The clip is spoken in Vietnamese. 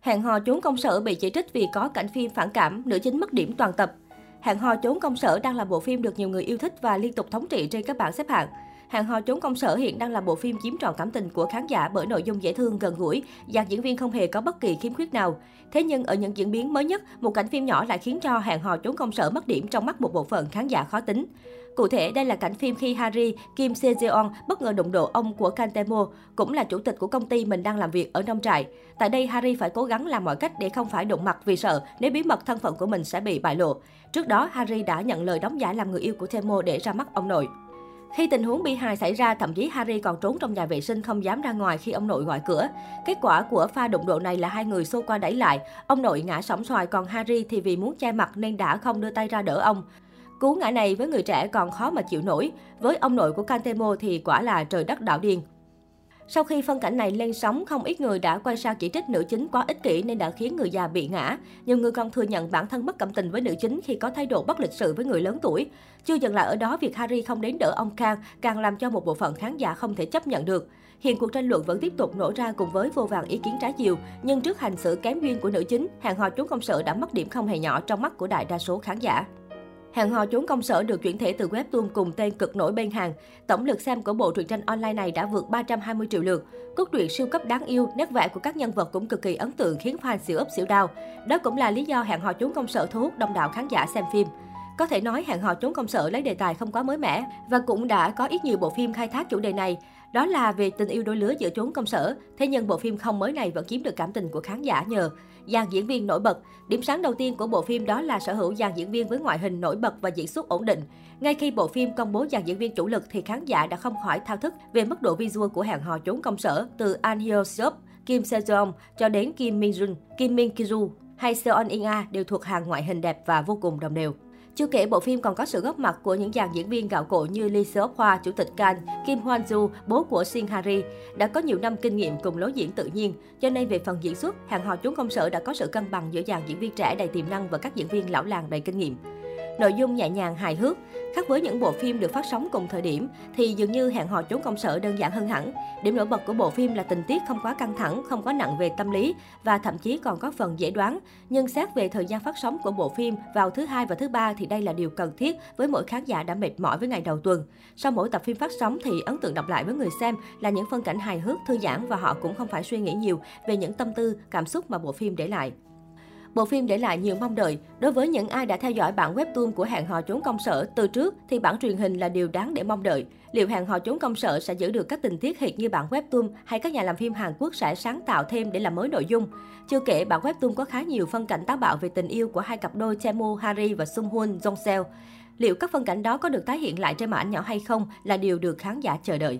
Hẹn hò trốn công sở bị chỉ trích vì có cảnh phim phản cảm, nữ chính mất điểm toàn tập. Hẹn hò trốn công sở đang là bộ phim được nhiều người yêu thích và liên tục thống trị trên các bảng xếp hạng. Hàng hò trốn công sở hiện đang là bộ phim chiếm trọn cảm tình của khán giả bởi nội dung dễ thương, gần gũi, dàn diễn viên không hề có bất kỳ khiếm khuyết nào. Thế nhưng ở những diễn biến mới nhất, một cảnh phim nhỏ lại khiến cho hàng hò trốn công sở mất điểm trong mắt một bộ phận khán giả khó tính. Cụ thể, đây là cảnh phim khi Harry, Kim Sejeon bất ngờ đụng độ ông của Kantemo, cũng là chủ tịch của công ty mình đang làm việc ở nông trại. Tại đây, Harry phải cố gắng làm mọi cách để không phải đụng mặt vì sợ nếu bí mật thân phận của mình sẽ bị bại lộ. Trước đó, Harry đã nhận lời đóng giả làm người yêu của Temo để ra mắt ông nội. Khi tình huống bi hài xảy ra, thậm chí Harry còn trốn trong nhà vệ sinh không dám ra ngoài khi ông nội gọi cửa. Kết quả của pha đụng độ này là hai người xô qua đẩy lại. Ông nội ngã sóng xoài, còn Harry thì vì muốn che mặt nên đã không đưa tay ra đỡ ông. Cú ngã này với người trẻ còn khó mà chịu nổi. Với ông nội của Cantemo thì quả là trời đất đảo điên. Sau khi phân cảnh này lên sóng, không ít người đã quay sang chỉ trích nữ chính quá ích kỷ nên đã khiến người già bị ngã. Nhiều người còn thừa nhận bản thân bất cảm tình với nữ chính khi có thái độ bất lịch sự với người lớn tuổi. Chưa dừng lại ở đó, việc Harry không đến đỡ ông Kang càng làm cho một bộ phận khán giả không thể chấp nhận được. Hiện cuộc tranh luận vẫn tiếp tục nổ ra cùng với vô vàng ý kiến trái chiều, nhưng trước hành xử kém duyên của nữ chính, hàng hò chúng công sở đã mất điểm không hề nhỏ trong mắt của đại đa số khán giả. Hẹn hò trốn công sở được chuyển thể từ webtoon cùng tên cực nổi bên hàng. Tổng lượt xem của bộ truyện tranh online này đã vượt 320 triệu lượt. Cốt truyện siêu cấp đáng yêu, nét vẽ của các nhân vật cũng cực kỳ ấn tượng khiến fan xỉu ấp xỉu đau. Đó cũng là lý do hẹn hò trốn công sở thu hút đông đảo khán giả xem phim. Có thể nói hẹn hò trốn công sở lấy đề tài không quá mới mẻ và cũng đã có ít nhiều bộ phim khai thác chủ đề này. Đó là về tình yêu đôi lứa giữa trốn công sở. Thế nhưng bộ phim không mới này vẫn chiếm được cảm tình của khán giả nhờ dàn diễn viên nổi bật. Điểm sáng đầu tiên của bộ phim đó là sở hữu dàn diễn viên với ngoại hình nổi bật và diễn xuất ổn định. Ngay khi bộ phim công bố dàn diễn viên chủ lực thì khán giả đã không khỏi thao thức về mức độ visual của hẹn hò trốn công sở từ An Hyo Seop, Kim Se Jong cho đến Kim Min Jun, Kim Min Kizu hay Seon In A đều thuộc hàng ngoại hình đẹp và vô cùng đồng đều. Chưa kể bộ phim còn có sự góp mặt của những dàn diễn viên gạo cội như Lee Seok Hwa, chủ tịch Can, Kim Hwan Ju, bố của Shin Hari, đã có nhiều năm kinh nghiệm cùng lối diễn tự nhiên, cho nên về phần diễn xuất, hàng hò chúng công sở đã có sự cân bằng giữa dàn diễn viên trẻ đầy tiềm năng và các diễn viên lão làng đầy kinh nghiệm. Nội dung nhẹ nhàng, hài hước. Khác với những bộ phim được phát sóng cùng thời điểm, thì dường như hẹn hò trốn công sở đơn giản hơn hẳn. Điểm nổi bật của bộ phim là tình tiết không quá căng thẳng, không quá nặng về tâm lý và thậm chí còn có phần dễ đoán. Nhưng xét về thời gian phát sóng của bộ phim vào thứ hai và thứ ba thì đây là điều cần thiết với mỗi khán giả đã mệt mỏi với ngày đầu tuần. Sau mỗi tập phim phát sóng thì ấn tượng đọc lại với người xem là những phân cảnh hài hước, thư giãn và họ cũng không phải suy nghĩ nhiều về những tâm tư, cảm xúc mà bộ phim để lại. Bộ phim để lại nhiều mong đợi. Đối với những ai đã theo dõi bản webtoon của hẹn hò trốn công sở từ trước thì bản truyền hình là điều đáng để mong đợi. Liệu hẹn hò trốn công sở sẽ giữ được các tình tiết hệt như bản webtoon hay các nhà làm phim Hàn Quốc sẽ sáng tạo thêm để làm mới nội dung? Chưa kể, bản webtoon có khá nhiều phân cảnh táo bạo về tình yêu của hai cặp đôi Temu, Harry và Sung Hoon, Jong Seo. Liệu các phân cảnh đó có được tái hiện lại trên màn ảnh nhỏ hay không là điều được khán giả chờ đợi.